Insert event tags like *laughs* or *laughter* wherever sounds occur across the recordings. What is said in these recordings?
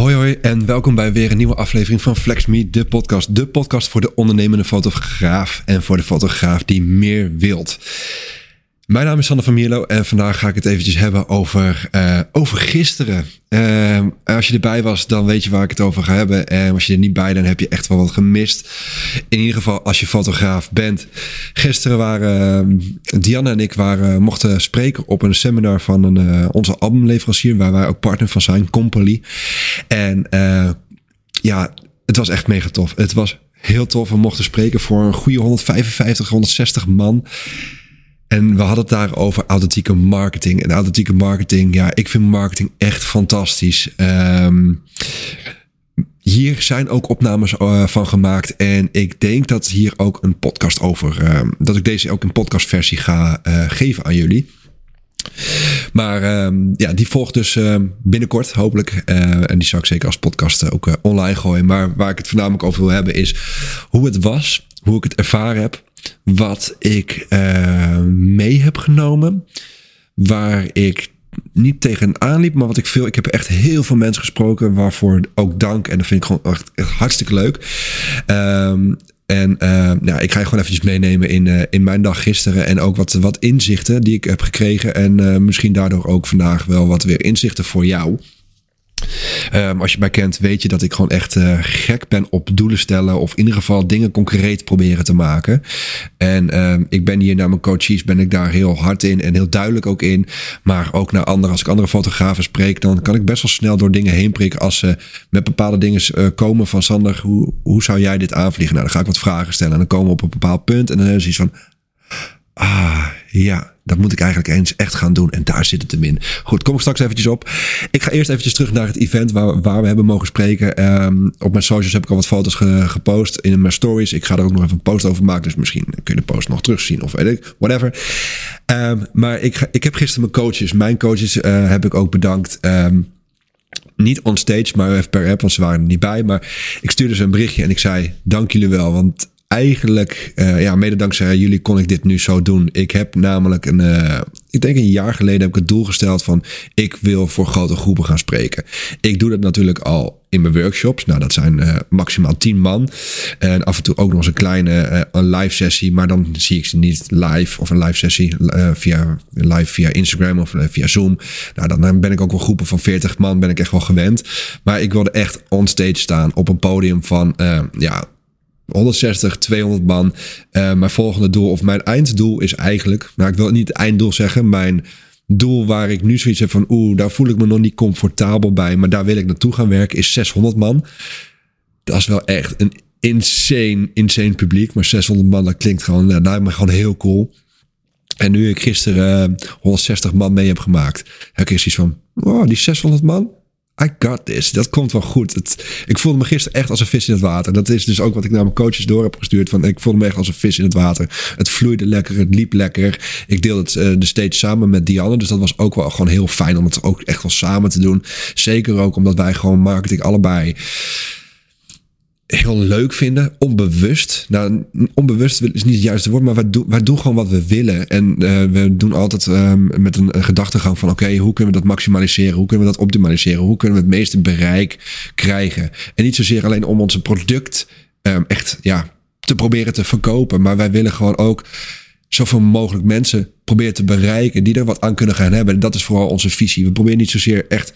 Hoi hoi en welkom bij weer een nieuwe aflevering van FlexMe, de podcast. De podcast voor de ondernemende fotograaf en voor de fotograaf die meer wilt. Mijn naam is Sander van Mierlo en vandaag ga ik het eventjes hebben over, uh, over gisteren. Uh, als je erbij was, dan weet je waar ik het over ga hebben. En als je er niet bij, dan heb je echt wel wat gemist. In ieder geval, als je fotograaf bent. Gisteren waren uh, Diana en ik waren, mochten spreken op een seminar van een, onze albumleverancier, waar wij ook partner van zijn, Company. En ja, het was echt mega tof. Het was heel tof. We mochten spreken voor een goede 155, 160 man. En we hadden het daar over authentieke marketing. En authentieke marketing, ja, ik vind marketing echt fantastisch. Um, hier zijn ook opnames uh, van gemaakt. En ik denk dat hier ook een podcast over. Uh, dat ik deze ook een podcastversie ga uh, geven aan jullie. Maar ehm, ja, die volgt dus ehm, binnenkort, hopelijk. en die zal ik zeker als podcast ook online gooien. Maar waar ik het voornamelijk over wil hebben is hoe het was, hoe ik het ervaren heb wat ik uh, mee heb genomen. Waar ik niet tegenaan liep, maar wat ik veel. Ik heb echt heel veel mensen gesproken, waarvoor ook dank. En dat vind ik gewoon echt, hartstikke leuk. Um, en uh, ja, ik ga je gewoon eventjes meenemen in, uh, in mijn dag gisteren. En ook wat, wat inzichten die ik heb gekregen. En misschien daardoor ook vandaag wel wat weer inzichten voor jou. Um, als je mij kent, weet je dat ik gewoon echt uh, gek ben op doelen stellen. Of in ieder geval dingen concreet proberen te maken. En um, ik ben hier naar mijn coaches, ben ik daar heel hard in en heel duidelijk ook in. Maar ook naar anderen, als ik andere fotografen spreek, dan kan ik best wel snel door dingen heen prikken. Als ze met bepaalde dingen uh, komen van Sander, hoe, hoe zou jij dit aanvliegen? Nou, dan ga ik wat vragen stellen en dan komen we op een bepaald punt. En dan is iets van, ah ja, dat moet ik eigenlijk eens echt gaan doen. En daar zit het hem in. Goed, kom ik straks eventjes op. Ik ga eerst eventjes terug naar het event waar, waar we hebben mogen spreken. Um, op mijn socials heb ik al wat foto's ge, gepost in mijn stories. Ik ga er ook nog even een post over maken. Dus misschien kun je de post nog terugzien of weet ik. Whatever. Um, maar ik, ik heb gisteren mijn coaches, mijn coaches uh, heb ik ook bedankt. Um, niet on stage, maar even per app, want ze waren er niet bij. Maar ik stuurde ze een berichtje en ik zei: Dank jullie wel. Want eigenlijk, uh, ja, mede dankzij jullie kon ik dit nu zo doen. Ik heb namelijk een, uh, ik denk een jaar geleden heb ik het doel gesteld van ik wil voor grote groepen gaan spreken. Ik doe dat natuurlijk al in mijn workshops. Nou, dat zijn uh, maximaal 10 man. En af en toe ook nog eens een kleine een live sessie, maar dan zie ik ze niet live of een live sessie via live via Instagram of via Zoom. Nou, dan ben ik ook wel groepen van 40 man, ben ik echt wel gewend. Maar ik wilde echt on stage staan op een podium van ja 160, 200 man. Uh, mijn volgende doel, of mijn einddoel is eigenlijk, nou ik wil niet einddoel zeggen, mijn doel waar ik nu zoiets heb van, oeh, daar voel ik me nog niet comfortabel bij, maar daar wil ik naartoe gaan werken, is 600 man. Dat is wel echt een insane, insane publiek, maar 600 man, dat klinkt gewoon, nou, lijkt me gewoon heel cool. En nu ik gisteren uh, 160 man mee heb gemaakt, heb ik iets van, oh, die 600 man, I got this. Dat komt wel goed. Het, ik voelde me gisteren echt als een vis in het water. Dat is dus ook wat ik naar mijn coaches door heb gestuurd. Van, ik voelde me echt als een vis in het water. Het vloeide lekker, het liep lekker. Ik deelde het uh, de steeds samen met Dianne. Dus dat was ook wel gewoon heel fijn om het ook echt wel samen te doen. Zeker ook omdat wij gewoon marketing allebei heel leuk vinden, onbewust. Nou, onbewust is niet het juiste woord, maar wij, doen doen gewoon wat we willen. En uh, we doen altijd uh, met een, gedachtegang van: oké, hoe kunnen we dat maximaliseren? Hoe kunnen we dat optimaliseren? Hoe kunnen we het meeste bereik krijgen? En niet zozeer alleen om onze product um, echt ja, te proberen te verkopen, maar wij willen gewoon ook zoveel mogelijk mensen proberen te bereiken die er wat aan kunnen gaan hebben. En dat is vooral onze visie. We proberen niet zozeer echt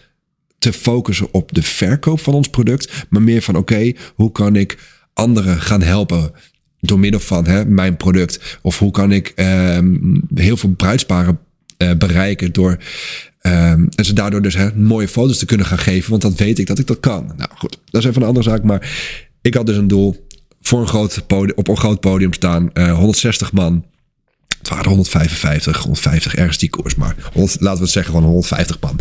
te focussen op de verkoop van ons product, maar meer van oké, hoe kan ik anderen gaan helpen door middel van hè, mijn product? Of hoe kan ik um, heel veel bruidsparen uh, bereiken door um, en ze daardoor dus hè, mooie foto's te kunnen gaan geven, want dat weet ik dat ik dat kan. Nou goed, dat is even een andere zaak, maar ik had dus een doel voor een groot podium, op een groot podium staan, uh, 160 man. Het waren 155, 150 ergens die koers, maar 100, laten we het zeggen gewoon 150 man.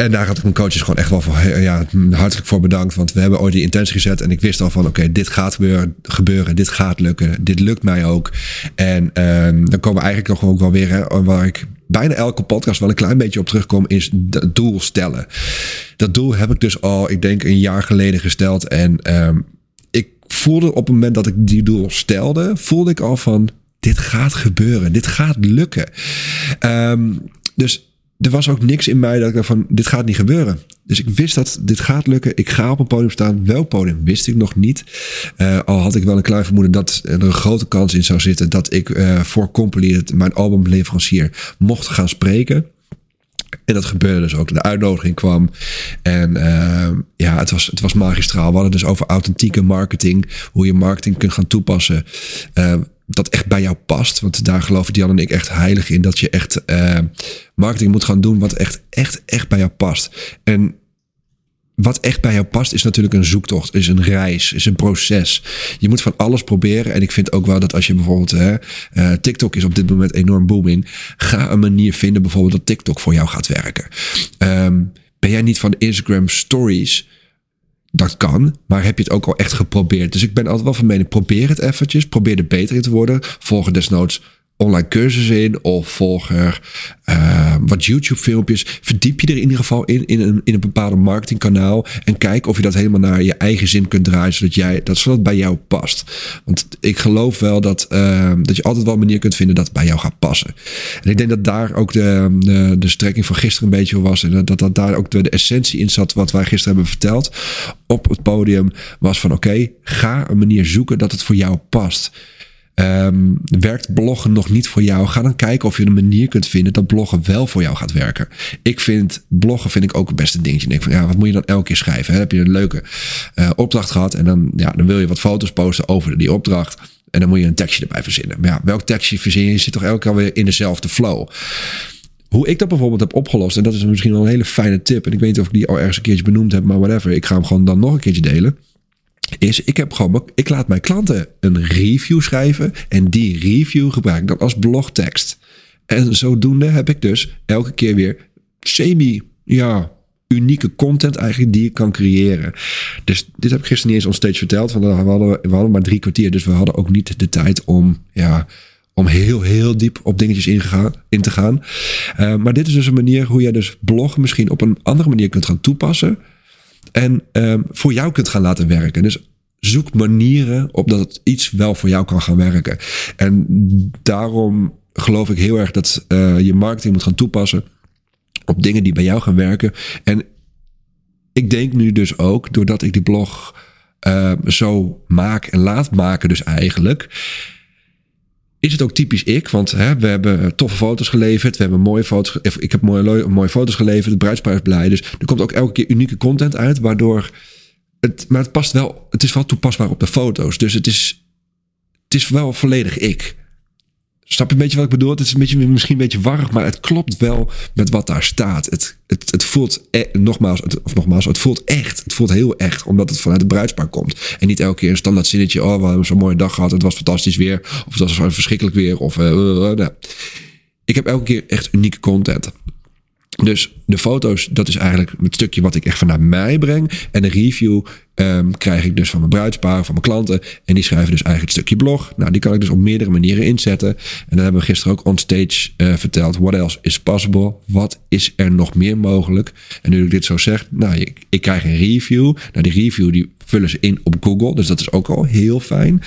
En daar had ik mijn coaches gewoon echt wel voor, ja, hartelijk voor bedankt. Want we hebben ooit die intentie gezet. En ik wist al van, oké, dit gaat gebeuren. Dit gaat lukken. Dit lukt mij ook. En um, dan komen we eigenlijk nog ook wel weer, hè, waar ik bijna elke podcast wel een klein beetje op terugkom, is het doel stellen. Dat doel heb ik dus al, ik denk, een jaar geleden gesteld. En um, ik voelde op het moment dat ik die doel stelde, voelde ik al van, dit gaat gebeuren. Dit gaat lukken. Um, dus er was ook niks in mij dat ik dacht van, dit gaat niet gebeuren. Dus ik wist dat dit gaat lukken. Ik ga op een podium staan. Welk podium wist ik nog niet. Uh, al had ik wel een klein vermoeden dat er een grote kans in zou zitten dat ik uh, voor Complete, mijn albumleverancier, mocht gaan spreken. En dat gebeurde dus ook. De uitnodiging kwam. En uh, ja, het was, het was magistraal. We hadden dus over authentieke marketing. Hoe je marketing kunt gaan toepassen. Dat echt bij jou past. Want daar geloven Jan en ik echt heilig in. Dat je echt uh, marketing moet gaan doen wat echt, echt, echt bij jou past. En wat echt bij jou past, is natuurlijk een zoektocht, is een reis, is een proces. Je moet van alles proberen. En ik vind ook wel dat als je bijvoorbeeld, hè, uh, TikTok is op dit moment enorm booming. Ga een manier vinden, bijvoorbeeld dat TikTok voor jou gaat werken. Um, ben jij niet van Instagram stories? Dat kan, maar heb je het ook al echt geprobeerd? Dus ik ben altijd wel van mening, probeer het eventjes. Probeer er beter in te worden. Volg desnoods online cursussen in of volg er uh, wat YouTube filmpjes. Verdiep je er in ieder geval in, in een, in een bepaalde marketingkanaal. En kijk of je dat helemaal naar je eigen zin kunt draaien. Zodat, jij, dat, zodat bij jou past. Want ik geloof wel dat, uh, dat je altijd wel een manier kunt vinden dat het bij jou gaat passen. En ik denk dat daar ook de, de, strekking van gisteren een beetje was. En dat, dat daar ook de, essentie in zat wat wij gisteren hebben verteld. Op het podium was van oké, ga een manier zoeken dat het voor jou past. Um, werkt bloggen nog niet voor jou? Ga dan kijken of je een manier kunt vinden dat bloggen wel voor jou gaat werken. Ik vind bloggen vind ik ook het beste dingetje. Ik denk van ja, wat moet je dan elke keer schrijven? Heb je een leuke uh, opdracht gehad en dan, ja, dan wil je wat foto's posten over die opdracht. En dan moet je een tekstje erbij verzinnen. Maar ja, welk tekstje verzin je? Je zit toch elke keer weer in dezelfde flow. Hoe ik dat bijvoorbeeld heb opgelost, en dat is misschien wel een hele fijne tip. En ik weet niet of ik die al ergens een keertje benoemd heb, maar whatever. Ik ga hem gewoon dan nog een keertje delen is ik heb gewoon, ik laat mijn klanten een review schrijven en die review gebruik ik dan als blogtekst. En zodoende heb ik dus elke keer weer semi, ja, unieke content eigenlijk die ik kan creëren. Dus dit heb ik gisteren niet eens onstage verteld, want we hadden, we hadden maar drie kwartier, dus we hadden ook niet de tijd om, ja, om heel, heel diep op dingetjes in te gaan. Uh, maar dit is dus een manier hoe je dus bloggen misschien op een andere manier kunt gaan toepassen. En um, voor jou kunt gaan laten werken. Dus zoek manieren op dat het iets wel voor jou kan gaan werken. En daarom geloof ik heel erg dat uh, je marketing moet gaan toepassen op dingen die bij jou gaan werken. En ik denk nu dus ook, doordat ik die blog uh, zo maak en laat maken, dus eigenlijk is het ook typisch ik. Want hè, we hebben toffe foto's geleverd. We hebben mooie foto's. Ik heb mooie, mooie foto's geleverd. De bruidspaar is blij. Dus er komt ook elke keer unieke content uit. Waardoor het. Maar het past wel. Het is wel toepasbaar op de foto's. Dus het is. Het is wel volledig ik. Snap je een beetje wat ik bedoel? Het is een beetje, misschien een beetje warrig, maar het klopt wel met wat daar staat. Het, het, het voelt, e nogmaals, het, of nogmaals, het voelt echt. Het voelt heel echt, omdat het vanuit het bruidspaar komt. En niet elke keer een standaard zinnetje. Oh, we hebben zo'n mooie dag gehad. Het was fantastisch weer. Of het was verschrikkelijk weer. Of, uh, uh, uh, Ik heb elke keer echt unieke content. Dus de foto's, dat is eigenlijk het stukje wat ik echt vanuit mij breng. En de review um, krijg ik dus van mijn bruidspaar, van mijn klanten. En die schrijven dus eigenlijk het stukje blog. Nou, die kan ik dus op meerdere manieren inzetten. En dan hebben we gisteren ook on stage uh, verteld. What else is possible? Wat is er nog meer mogelijk? En nu ik dit zo zeg, nou, ik, ik krijg een review. Nou, die review die vullen ze in op Google. Dus dat is ook al heel fijn.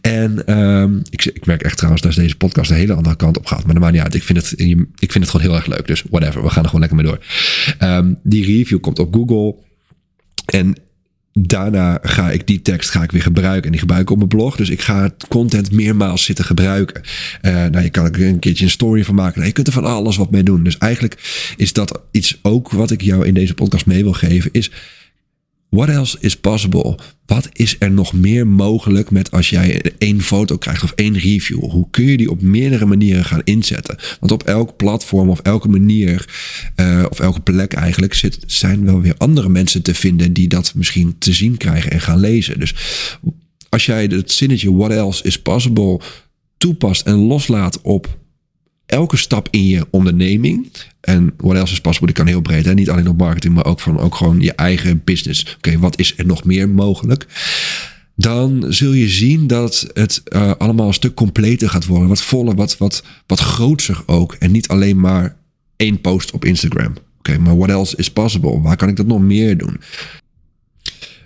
En um, ik, ik merk echt trouwens dat deze podcast een hele andere kant op gaat. Maar dat maakt niet uit. Ik vind het, ik vind het gewoon heel erg leuk. Dus whatever, we gaan er gewoon lekker mee door. Um, die review komt op Google. En daarna ga ik die tekst ga ik weer gebruiken. En die gebruik ik op mijn blog. Dus ik ga content meermaals zitten gebruiken. Uh, nou, je kan er een keertje een story van maken. Nou, je kunt er van alles wat mee doen. Dus eigenlijk is dat iets ook wat ik jou in deze podcast mee wil geven. Is What else is possible? Wat is er nog meer mogelijk met als jij één foto krijgt of één review? Hoe kun je die op meerdere manieren gaan inzetten? Want op elk platform of elke manier, uh, of elke plek eigenlijk, zit, zijn wel weer andere mensen te vinden die dat misschien te zien krijgen en gaan lezen. Dus als jij het zinnetje what else is possible toepast en loslaat op elke stap in je onderneming. En what else is possible, kan heel breed. Hè? Niet alleen op marketing, maar ook van ook gewoon je eigen business. Oké, wat is er nog meer mogelijk? Dan zul je zien dat het uh, allemaal een stuk completer gaat worden. Wat voller, wat, wat, wat groter ook. En niet alleen maar één post op Instagram. Oké, maar what else is possible? Waar kan ik dat nog meer doen?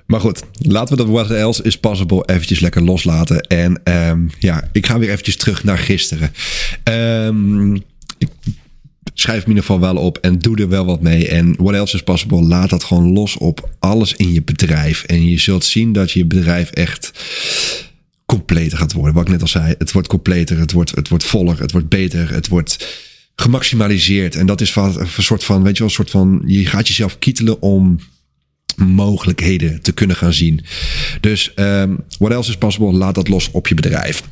Maar goed, laten we dat what else is possible eventjes lekker loslaten. En um, ja, ik ga weer eventjes terug naar gisteren. Um, ik, schrijf hem in ieder geval wel op en doe er wel wat mee. En what else is possible, laat dat gewoon los op alles in je bedrijf. En je zult zien dat je bedrijf echt completer gaat worden. Wat ik net al zei, het wordt completer, het wordt, het wordt voller, het wordt beter, het wordt gemaximaliseerd. En dat is een soort van, weet je wel, een soort van, je gaat jezelf kietelen om mogelijkheden te kunnen gaan zien. Dus um, what else is possible? Laat dat los op je bedrijf.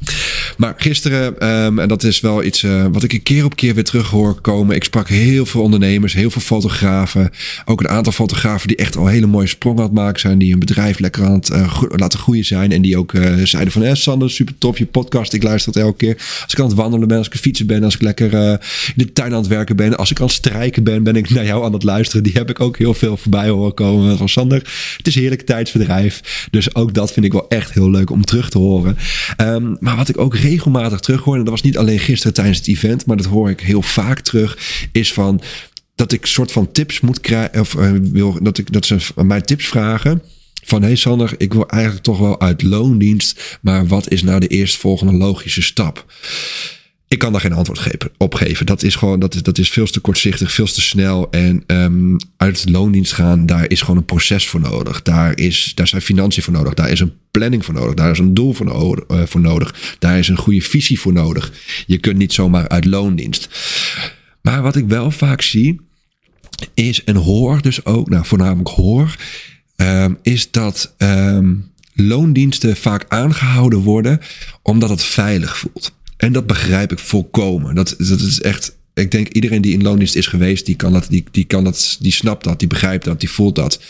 Maar gisteren, um, en dat is wel iets uh, wat ik een keer op keer weer terug hoor komen. Ik sprak heel veel ondernemers, heel veel fotografen. Ook een aantal fotografen die echt al hele mooie sprongen aan het maken zijn. Die hun bedrijf lekker aan het uh, laten groeien zijn. En die ook uh, zeiden van, eh, Sander, super tof je podcast. Ik luister het elke keer. Als ik aan het wandelen ben, als ik fietsen ben, als ik lekker in de tuin aan het werken ben. Als ik aan het strijken ben, ben ik naar jou aan het luisteren. Die heb ik ook heel veel voorbij horen komen van Sander. Het is heerlijk tijdsbedrijf. Dus ook dat vind ik wel echt heel leuk om terug te horen. Um, maar wat ik ook regelmatig terug hoor, en dat was niet alleen gisteren tijdens het event, maar dat hoor ik heel vaak terug, is van dat ik soort van tips moet krijgen, of uh, wil dat ik dat ze mij tips vragen. Van hey Sander, ik wil eigenlijk toch wel uit loondienst, maar wat is nou de eerstvolgende logische stap? Ik kan daar geen antwoord op geven. Dat is gewoon, dat is, dat is veel te kortzichtig, veel te snel. En um, uit loondienst gaan, daar is gewoon een proces voor nodig. Daar, is, daar zijn financiën voor nodig. Daar is een planning voor nodig. Daar is een doel voor, uh, voor nodig. Daar is een goede visie voor nodig. Je kunt niet zomaar uit loondienst. Maar wat ik wel vaak zie, is en hoor dus ook, nou voornamelijk hoor, um, is dat um, loondiensten vaak aangehouden worden omdat het veilig voelt. En dat begrijp ik volkomen. Dat, dat is echt. Ik denk iedereen die in loondienst is geweest, die kan dat, die, die kan dat, die snapt dat, die begrijpt dat, die voelt dat.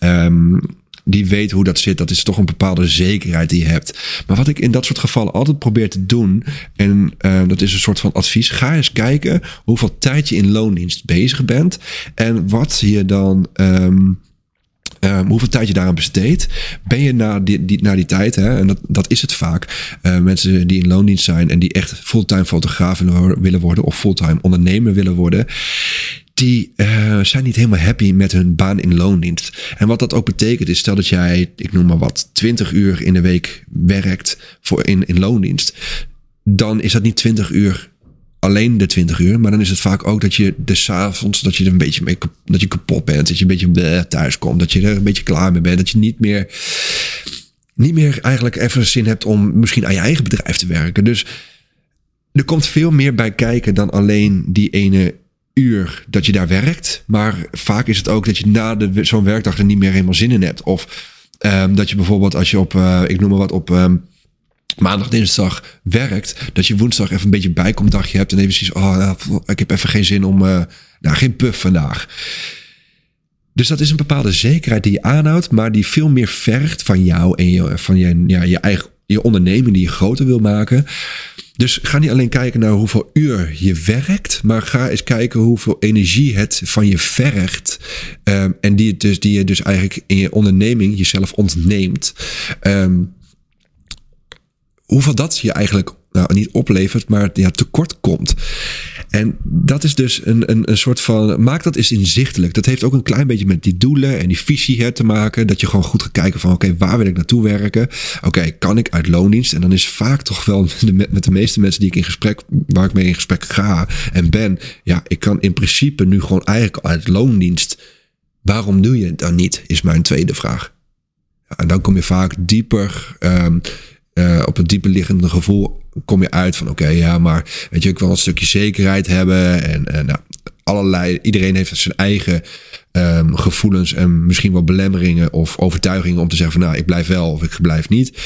Um, die weet hoe dat zit. Dat is toch een bepaalde zekerheid die je hebt. Maar wat ik in dat soort gevallen altijd probeer te doen, en uh, dat is een soort van advies, ga eens kijken hoeveel tijd je in loondienst bezig bent en wat je dan. Um, Um, hoeveel tijd je daaraan besteedt. Ben je na die, die, na die tijd, hè, en dat, dat is het vaak, uh, mensen die in loondienst zijn en die echt fulltime fotograaf willen worden of fulltime ondernemer willen worden, die uh, zijn niet helemaal happy met hun baan in loondienst. En wat dat ook betekent is, stel dat jij, ik noem maar wat, 20 uur in de week werkt voor in, in loondienst. Dan is dat niet 20 uur alleen de 20 uur. Maar dan is het vaak ook dat je de avonds dat je er een beetje mee dat je kapot bent. Dat je een beetje thuis komt. Dat je er een beetje klaar mee bent. Dat je niet meer, niet meer eigenlijk even zin hebt om misschien aan je eigen bedrijf te werken. Dus er komt veel meer bij kijken dan alleen die ene uur dat je daar werkt. Maar vaak is het ook dat je na zo'n werkdag er niet meer helemaal zin in hebt. Of um, dat je bijvoorbeeld als je op, uh, ik noem maar wat, op um, maandag, dinsdag werkt, dat je woensdag even een beetje bijkomdagje hebt en even zoiets, oh, nou, ik heb even geen zin om, uh, nou, geen puff vandaag. Dus dat is een bepaalde zekerheid die je aanhoudt, maar die veel meer vergt van jou en je, van je, ja, je eigen je onderneming die je groter wil maken. Dus ga niet alleen kijken naar hoeveel uur je werkt, maar ga eens kijken hoeveel energie het van je vergt. Um, en die, dus, die je dus eigenlijk in je onderneming jezelf ontneemt. Um, hoeveel dat je eigenlijk nou, niet oplevert, maar ja, tekort komt. En dat is dus een, een, een soort van. Maak dat eens inzichtelijk. Dat heeft ook een klein beetje met die doelen en die visie hè, te maken. Dat je gewoon goed gaat kijken van: oké, waar wil ik naartoe werken? Oké, kan ik uit loondienst? En dan is vaak toch wel *laughs* met de meeste mensen die ik in gesprek, waar ik mee in gesprek ga en ben. Ja, ik kan in principe nu gewoon eigenlijk uit loondienst. Waarom doe je het dan niet? Is mijn tweede vraag. En dan kom je vaak dieper. Um, uh, op het diepe liggende gevoel kom je uit van oké, ja, maar weet je, ik wil een stukje zekerheid hebben. En, en nou, allerlei, iedereen heeft zijn eigen um, gevoelens en misschien wel belemmeringen of overtuigingen om te zeggen van nou, ik blijf wel of ik blijf niet.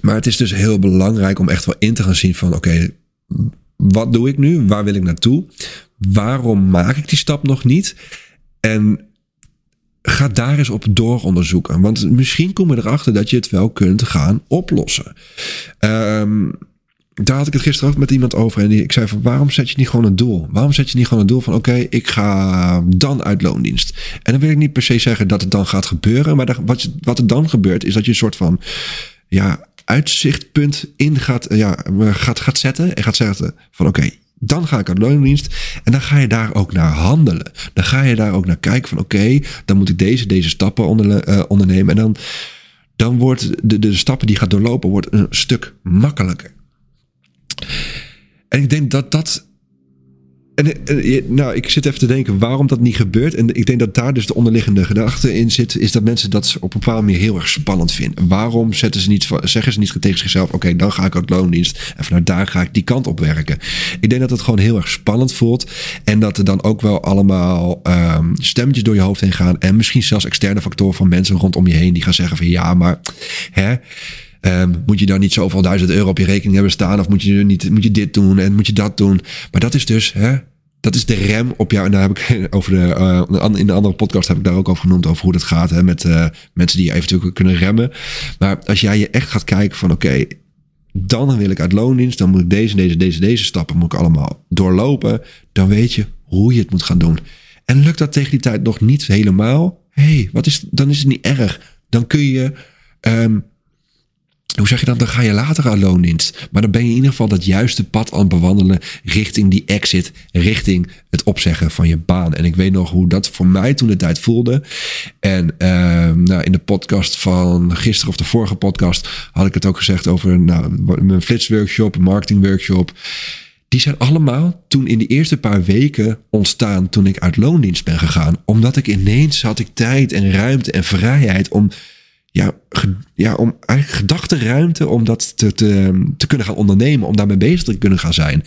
Maar het is dus heel belangrijk om echt wel in te gaan zien van oké, wat doe ik nu? Waar wil ik naartoe? Waarom maak ik die stap nog niet? En ga daar eens op dooronderzoeken. Want misschien kom je erachter dat je het wel kunt gaan oplossen. Um, daar had ik het gisteren ook met iemand over. En ik zei van waarom zet je niet gewoon een doel? Waarom zet je niet gewoon een doel van oké, ik ga dan uit loondienst. En dan wil ik niet per se zeggen dat het dan gaat gebeuren. Maar wat, wat er dan gebeurt is dat je een soort van ja, uitzichtpunt in gaat, ja, gaat, gaat zetten. En gaat zeggen van oké, dan ga ik uit loondienst. En dan ga je daar ook naar handelen. Dan ga je daar ook naar kijken van oké, dan moet ik deze, deze stappen onder, uh, ondernemen. En dan, dan wordt de, de stappen die gaat doorlopen, wordt een stuk makkelijker. En ik denk dat dat En, nou, ik zit even te denken waarom dat niet gebeurt. En ik denk dat daar dus de onderliggende gedachte in zit. Is dat mensen dat op een bepaalde manier heel erg spannend vinden. Waarom zetten ze niet, zeggen ze niet tegen zichzelf: Oké, dan ga ik uit loondienst. En vanuit daar ga ik die kant op werken. Ik denk dat het gewoon heel erg spannend voelt. En dat er dan ook wel allemaal um, stemmetjes door je hoofd heen gaan. En misschien zelfs externe factoren van mensen rondom je heen die gaan zeggen: van ja, maar hè. Um, moet je dan niet zoveel duizend euro op je rekening hebben staan? Of moet je, niet, moet je dit doen en moet je dat doen? Maar dat is dus, hè, dat is de rem op jou. En daar heb ik over de, uh, in de andere podcast heb ik daar ook over genoemd. Over hoe dat gaat hè, met uh, mensen die eventueel kunnen remmen. Maar als jij je echt gaat kijken van oké, dan wil ik uit loondienst. Dan moet ik deze, deze, deze, deze stappen moet ik allemaal doorlopen. Dan weet je hoe je het moet gaan doen. En lukt dat tegen die tijd nog niet helemaal? hey, wat is, dan is het niet erg. Dan kun je um, hoe zeg je dat? Dan ga je later aan loondienst. Maar dan ben je in ieder geval dat juiste pad aan het bewandelen richting die exit, richting het opzeggen van je baan. En ik weet nog hoe dat voor mij toen de tijd voelde. En uh, nou, in de podcast van gisteren of de vorige podcast had ik het ook gezegd over nou, mijn flitsworkshop, marketingworkshop. Die zijn allemaal toen in de eerste paar weken ontstaan toen ik uit loondienst ben gegaan. Omdat ik ineens had ik tijd en ruimte en vrijheid om ja, ja, om eigenlijk gedachtenruimte om dat te, te, te kunnen gaan ondernemen, om daarmee bezig te kunnen gaan zijn.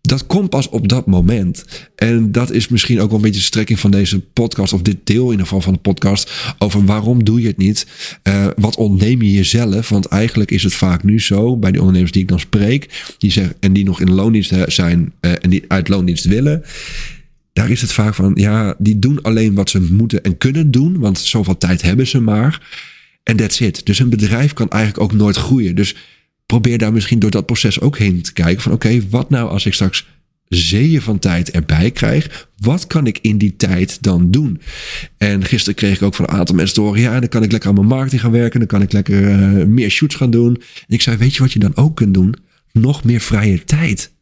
Dat komt pas op dat moment. En dat is misschien ook wel een beetje de strekking van deze podcast, of dit deel in ieder geval van de podcast, over waarom doe je het niet? Uh, wat ontneem je jezelf? Want eigenlijk is het vaak nu zo, bij de ondernemers die ik dan spreek, die zeggen, en die nog in loondienst zijn uh, en die uit loondienst willen, daar is het vaak van, ja, die doen alleen wat ze moeten en kunnen doen, want zoveel tijd hebben ze maar. En that's it. Dus een bedrijf kan eigenlijk ook nooit groeien. Dus probeer daar misschien door dat proces ook heen te kijken van, oké, wat nou als ik straks zeeën van tijd erbij krijg, wat kan ik in die tijd dan doen? En gisteren kreeg ik ook van een aantal mensen horen, ja, dan kan ik lekker aan mijn marketing gaan werken, dan kan ik lekker uh, meer shoots gaan doen. En ik zei, weet je wat je dan ook kunt doen? Nog meer vrije tijd.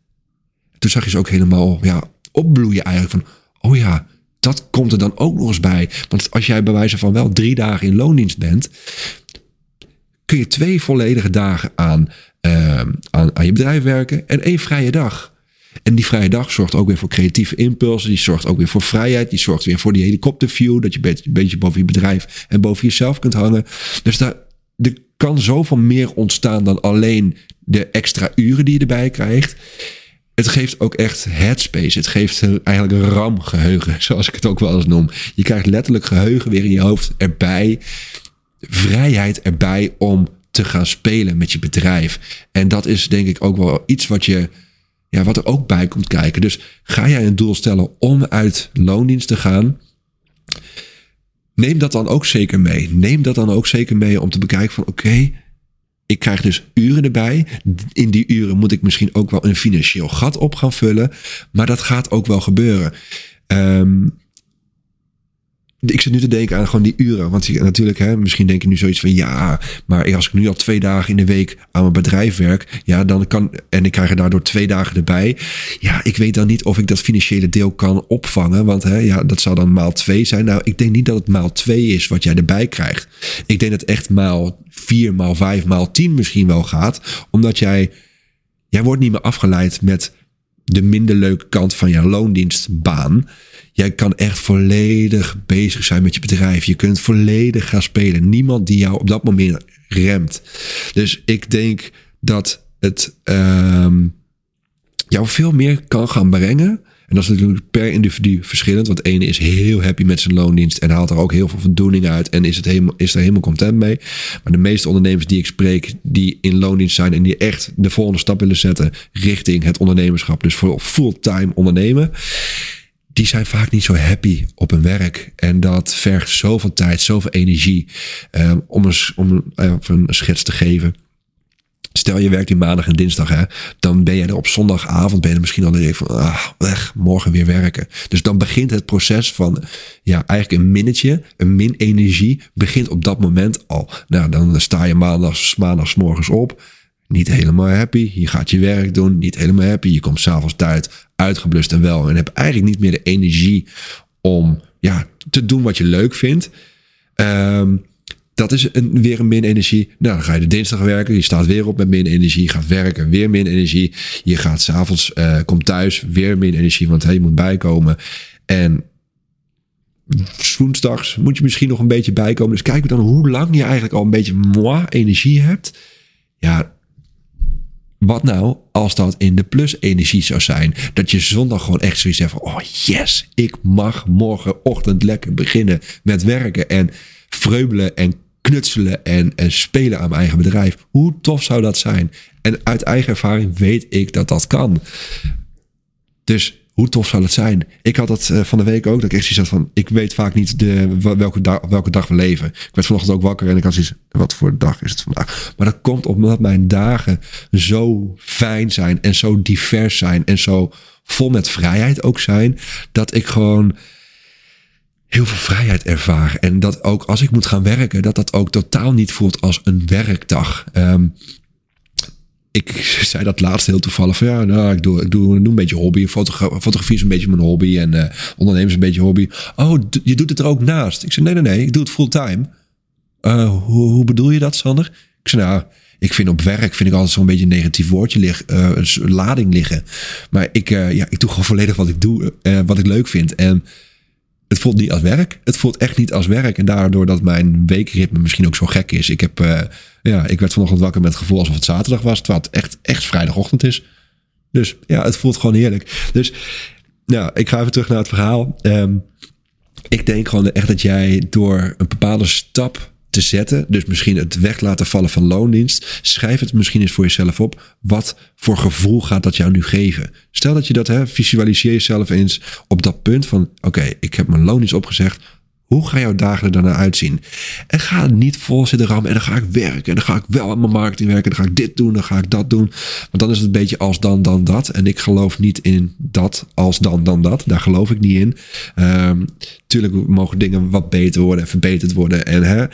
Toen zag je ze ook helemaal, ja, opbloeien eigenlijk van, oh ja, dat komt er dan ook nog eens bij. Want als jij bij wijze van wel drie dagen in loondienst bent, kun je twee volledige dagen aan, uh, aan, aan je bedrijf werken en één vrije dag. En die vrije dag zorgt ook weer voor creatieve impulsen. Die zorgt ook weer voor vrijheid. Die zorgt weer voor die helikopterview. Dat je een beetje boven je bedrijf en boven jezelf kunt hangen. Dus daar, er kan zoveel meer ontstaan dan alleen de extra uren die je erbij krijgt het geeft ook echt headspace. Het geeft eigenlijk een RAM-geheugen, *laughs* zoals ik het ook wel eens noem. Je krijgt letterlijk geheugen weer in je hoofd erbij. Vrijheid erbij om te gaan spelen met je bedrijf. En dat is denk ik ook wel iets wat je. Ja, wat er ook bij komt kijken. Dus ga jij een doel stellen om uit loondienst te gaan. Neem dat dan ook zeker mee. Neem dat dan ook zeker mee om te bekijken van oké, ik krijg dus uren erbij. In die uren moet ik misschien ook wel een financieel gat op gaan vullen. Maar dat gaat ook wel gebeuren. Um, ik zit nu te denken aan gewoon die uren. Want natuurlijk, hè, misschien denk je nu zoiets van ja, maar als ik nu al twee dagen in de week aan mijn bedrijf werk, ja, dan kan en ik krijg er daardoor twee dagen erbij. Ja, ik weet dan niet of ik dat financiële deel kan opvangen. Want hè, ja, dat zou dan maal twee zijn. Nou, ik denk niet dat het maal twee is wat jij erbij krijgt. Ik denk dat echt maal vier, maal vijf, maal tien misschien wel gaat. Omdat jij, jij wordt niet meer afgeleid met de minder leuke kant van je loondienstbaan. Jij kan echt volledig bezig zijn met je bedrijf. Je kunt volledig gaan spelen. Niemand die jou op dat moment remt. Dus ik denk dat het um, jou veel meer kan gaan brengen. En dat is natuurlijk per individu verschillend. Want de ene is heel happy met zijn loondienst en haalt er ook heel veel voldoening uit. En is, het helemaal, is er helemaal content mee. Maar de meeste ondernemers die ik spreek, die in loondienst zijn en die echt de volgende stap willen zetten richting het ondernemerschap. Dus voor fulltime ondernemen die zijn vaak niet zo happy op hun werk. En dat vergt zoveel tijd, zoveel energie. Uh, om, een, om uh, een schets te geven. Stel je werkt die maandag en dinsdag, hè, dan ben je er op zondagavond ben je misschien al even van, ah, weg, morgen weer werken. Dus dan begint het proces van, ja, eigenlijk een minnetje, een min energie, begint op dat moment al. Nou, dan sta je maandags, maandags morgens op, niet helemaal happy. Je gaat je werk doen, niet helemaal happy. Je komt s'avonds thuis uitgeblust en wel. En heb eigenlijk niet meer de energie om ja, te doen wat je leuk vindt. Um, Dat is een, weer een min energie. Nou, dan ga je de dinsdag werken. Je staat weer op met min energie. Gaat werken, weer min energie. Je gaat s'avonds, uh, komt thuis, weer min energie. Want hey, je moet bijkomen. En woensdags moet je misschien nog een beetje bijkomen. Dus kijk dan hoe lang je eigenlijk al een beetje moi energie hebt. Ja, wat nou als dat in de plus-energie zou zijn? Dat je zondag gewoon echt zoiets zegt van... oh yes, ik mag morgenochtend lekker beginnen met werken... en vreubelen en knutselen en, en spelen aan mijn eigen bedrijf. Hoe tof zou dat zijn? En uit eigen ervaring weet ik dat dat kan. Dus hoe tof zou het zijn? Ik had dat uh, van de week ook. Dat ik echt zoiets had van... Ik weet vaak niet de, welke, welke dag we leven. Ik werd vanochtend ook wakker en ik had zoiets... Wat voor dag is het vandaag? Maar dat komt omdat mijn dagen zo fijn zijn. En zo divers zijn. En zo vol met vrijheid ook zijn. Dat ik gewoon heel veel vrijheid ervaar. En dat ook als ik moet gaan werken, dat dat ook totaal niet voelt als een werkdag. Um, ik *laughs* zei dat laatst heel toevallig van ja, nou, ik doe, ik doe, een beetje hobby. fotografie is een beetje mijn hobby en uh, ondernemen is een beetje hobby. Oh, je doet het er ook naast. Ik zei nee, nee, nee, ik doe het fulltime. Uh, hoe, bedoel je dat, Sander? Ik zei nou, ik vind op werk vind ik altijd zo'n beetje een negatief woordje liggen, een lading liggen. Maar ik, ja, ik doe gewoon volledig wat ik doe, wat ik leuk vind. En het voelt niet als werk. Het voelt echt niet als werk. En daardoor dat mijn weekritme misschien ook zo gek is. Ik, heb, uh, ja, ik werd vanochtend wakker met het gevoel alsof het zaterdag was. Terwijl het echt, echt vrijdagochtend is. Dus ja, het voelt gewoon heerlijk. Dus nou, ik ga even terug naar het verhaal. Um, ik denk gewoon echt dat jij door een bepaalde stap te zetten. Dus misschien het weg laten vallen van loondienst. Schrijf het misschien eens voor jezelf op. Wat voor gevoel gaat dat jou nu geven? Stel dat je dat, hè, visualiseer jezelf eens op dat punt van: oké, ik heb mijn loondienst opgezegd. Hoe gaan jouw dagen er daarna uitzien? En ga niet vol zitten rammen en dan ga ik werken. En dan ga ik wel aan mijn marketing werken. Dan ga ik dit doen, dan ga ik dat doen. Want dan is het een beetje als dan, dan, dat. En ik geloof niet in dat als dan, dan, dat. Daar geloof ik niet in. Um, tuurlijk mogen dingen wat beter worden en verbeterd worden. En hè,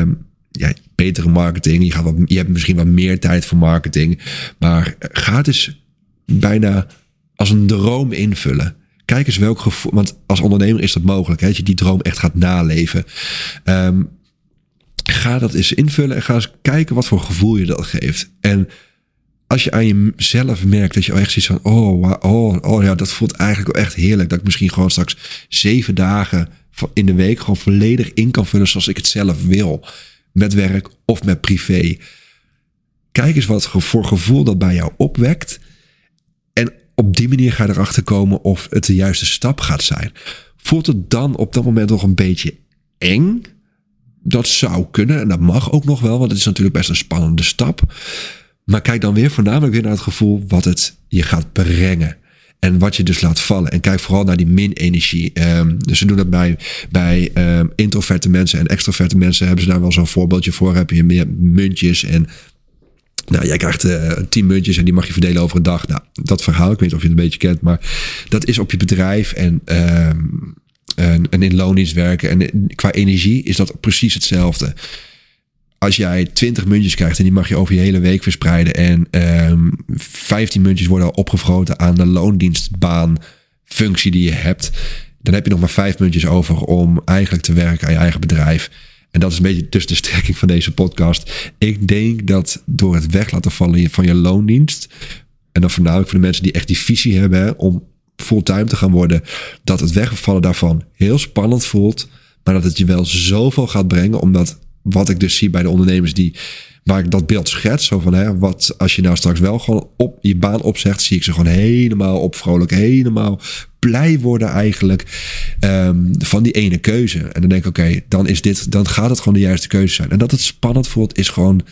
um, ja, betere marketing. Je, gaat wat, je hebt misschien wat meer tijd voor marketing. Maar ga het eens bijna als een droom invullen. Kijk eens welk gevoel. Want als ondernemer is dat mogelijk. Hè, dat je die droom echt gaat naleven. Um, ga dat eens invullen en ga eens kijken wat voor gevoel je dat geeft. En als je aan jezelf merkt dat je echt ziet van, oh, oh, oh ja, dat voelt eigenlijk wel echt heerlijk. Dat ik misschien gewoon straks zeven dagen in de week gewoon volledig in kan vullen zoals ik het zelf wil. Met werk of met privé. Kijk eens wat voor gevoel dat bij jou opwekt. Op die manier ga je erachter komen of het de juiste stap gaat zijn. Voelt het dan op dat moment nog een beetje eng? Dat zou kunnen en dat mag ook nog wel, want het is natuurlijk best een spannende stap. Maar kijk dan weer voornamelijk weer naar het gevoel wat het je gaat brengen. En wat je dus laat vallen. En kijk vooral naar die min-energie. Dus ze doen dat bij, bij um, introverte mensen en extroverte mensen. Hebben ze daar wel zo'n voorbeeldje voor. Heb je meer muntjes en nou, jij krijgt uh, tien muntjes en die mag je verdelen over een dag. Nou, dat verhaal, ik weet niet of je het een beetje kent, maar dat is op je bedrijf en, uh, en, in loondienst werken. En qua energie is dat precies hetzelfde. Als jij 20 muntjes krijgt en die mag je over je hele week verspreiden. En um, 15 muntjes worden al opgevroten aan de loondienstbaan functie die je hebt. Dan heb je nog maar vijf muntjes over om eigenlijk te werken aan je eigen bedrijf. En dat is een beetje dus de strekking van deze podcast. Ik denk dat door het weg laten vallen van je loondienst. En dan voornamelijk voor de mensen die echt die visie hebben om fulltime te gaan worden. Dat het wegvallen daarvan heel spannend voelt. Maar dat het je wel zoveel gaat brengen. Omdat wat ik dus zie bij de ondernemers die waar ik dat beeld schets. Zo van, hè, wat als je nou straks wel gewoon op je baan opzegt, zie ik ze gewoon helemaal op vrolijk, helemaal blij worden eigenlijk um, van die ene keuze. En dan denk ik, oké, dan is dit, dan gaat het gewoon de juiste keuze zijn. En dat het spannend voelt, is gewoon.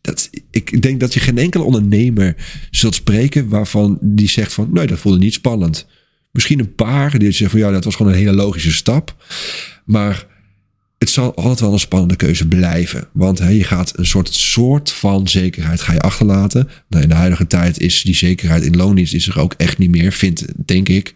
Dat, ik denk dat je geen enkele ondernemer zult spreken waarvan die zegt van, nee, dat voelde niet spannend. Misschien een paar die zeggen van, ja, dat was gewoon een hele logische stap. Maar het zal altijd wel een spannende keuze blijven. Want je gaat een soort, soort van zekerheid ga je achterlaten. Nou, in de huidige tijd is die zekerheid in loondienst is er ook echt niet meer, vind, denk ik.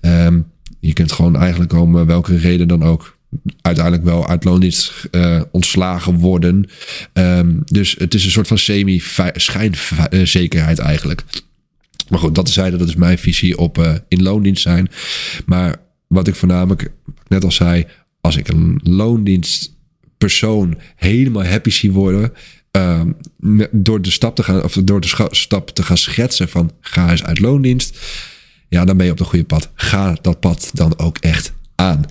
Um, je kunt gewoon eigenlijk om welke reden dan ook uiteindelijk wel uit loondienst uh, ontslagen worden. Um, dus het is een soort van semi-schijnzekerheid eigenlijk. Maar goed, dat zijde, dat is mijn visie op uh, in loondienst zijn. Maar wat ik voornamelijk net al zei, als ik een loondienst persoon helemaal happy zie worden. ehm, door de stap te gaan, of door de stap te gaan schetsen van ga eens uit loondienst. Ja, dan ben je op het goede pad. Ga dat pad dan ook echt aan.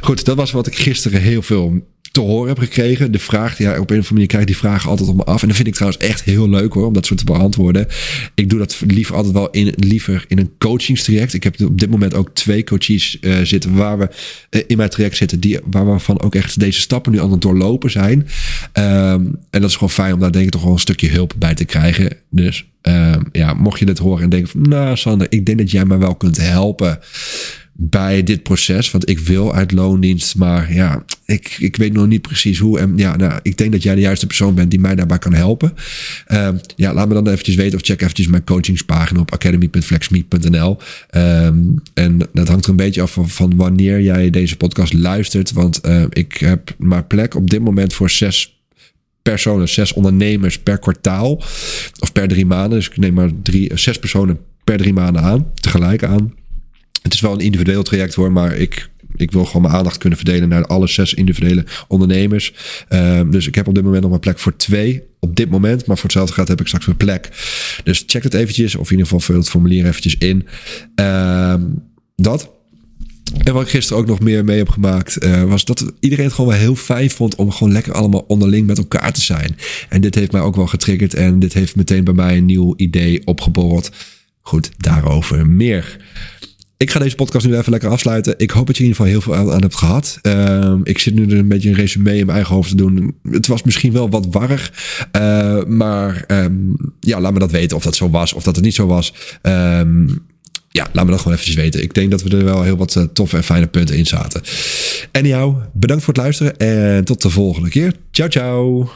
Goed, dat was wat ik gisteren heel veel te horen heb gekregen. De vraag, ja, op een of andere manier krijg ik die vragen altijd op me af. En dat vind ik trouwens echt heel leuk hoor, om dat soort te beantwoorden. Ik doe dat liever altijd wel in, liever in een coachingstraject. Ik heb op dit moment ook twee coaches eh, zitten waar we eh, in mijn traject zitten, die, waar we van ook echt deze stappen nu aan het doorlopen zijn. Ehm, en dat is gewoon fijn om daar denk ik toch wel een stukje hulp bij te krijgen. Dus ehm, ja, mocht je dit horen en denken van, nou Sander, ik denk dat jij mij wel kunt helpen bij dit proces. Want ik wil uit loondienst, maar ja, ik, ik weet nog niet precies hoe. En ja, nou, ik denk dat jij de juiste persoon bent die mij daarbij kan helpen. Ehm, ja, laat me dan eventjes weten of check eventjes mijn coachingspagina op academy.flexme.nl. Ehm, en dat hangt er een beetje af van, van wanneer jij deze podcast luistert. Want eh, ik heb maar plek op dit moment voor zes personen, zes ondernemers per kwartaal. Of per drie maanden. Dus ik neem maar drie, zes personen per drie maanden aan. Tegelijk aan. Het is wel een individueel traject hoor, maar ik, ik wil gewoon mijn aandacht kunnen verdelen naar alle zes individuele ondernemers. Ehm, dus ik heb op dit moment nog maar plek voor twee. Op dit moment, maar voor hetzelfde gaat heb ik straks een plek. Dus check het eventjes, of in ieder geval vul het formulier eventjes in. Ehm, dat. En wat ik gisteren ook nog meer mee heb gemaakt, eh, was dat iedereen het gewoon wel heel fijn vond om gewoon lekker allemaal onderling met elkaar te zijn. En dit heeft mij ook wel getriggerd en dit heeft meteen bij mij een nieuw idee opgeborreld. Goed, daarover meer. Ik ga deze podcast nu even lekker afsluiten. Ik hoop dat je in ieder geval heel veel aan, hebt gehad. Ehm, ik zit nu een beetje een resume in mijn eigen hoofd te doen. Het was misschien wel wat warrig. eh, maar ehm, ja, laat me dat weten of dat zo was of dat het niet zo was. Ehm, ja, laat me dat gewoon eventjes weten. Ik denk dat we er wel heel wat eh, toffe en fijne punten in zaten. Anyhow, bedankt voor het luisteren en tot de volgende keer. Ciao, ciao.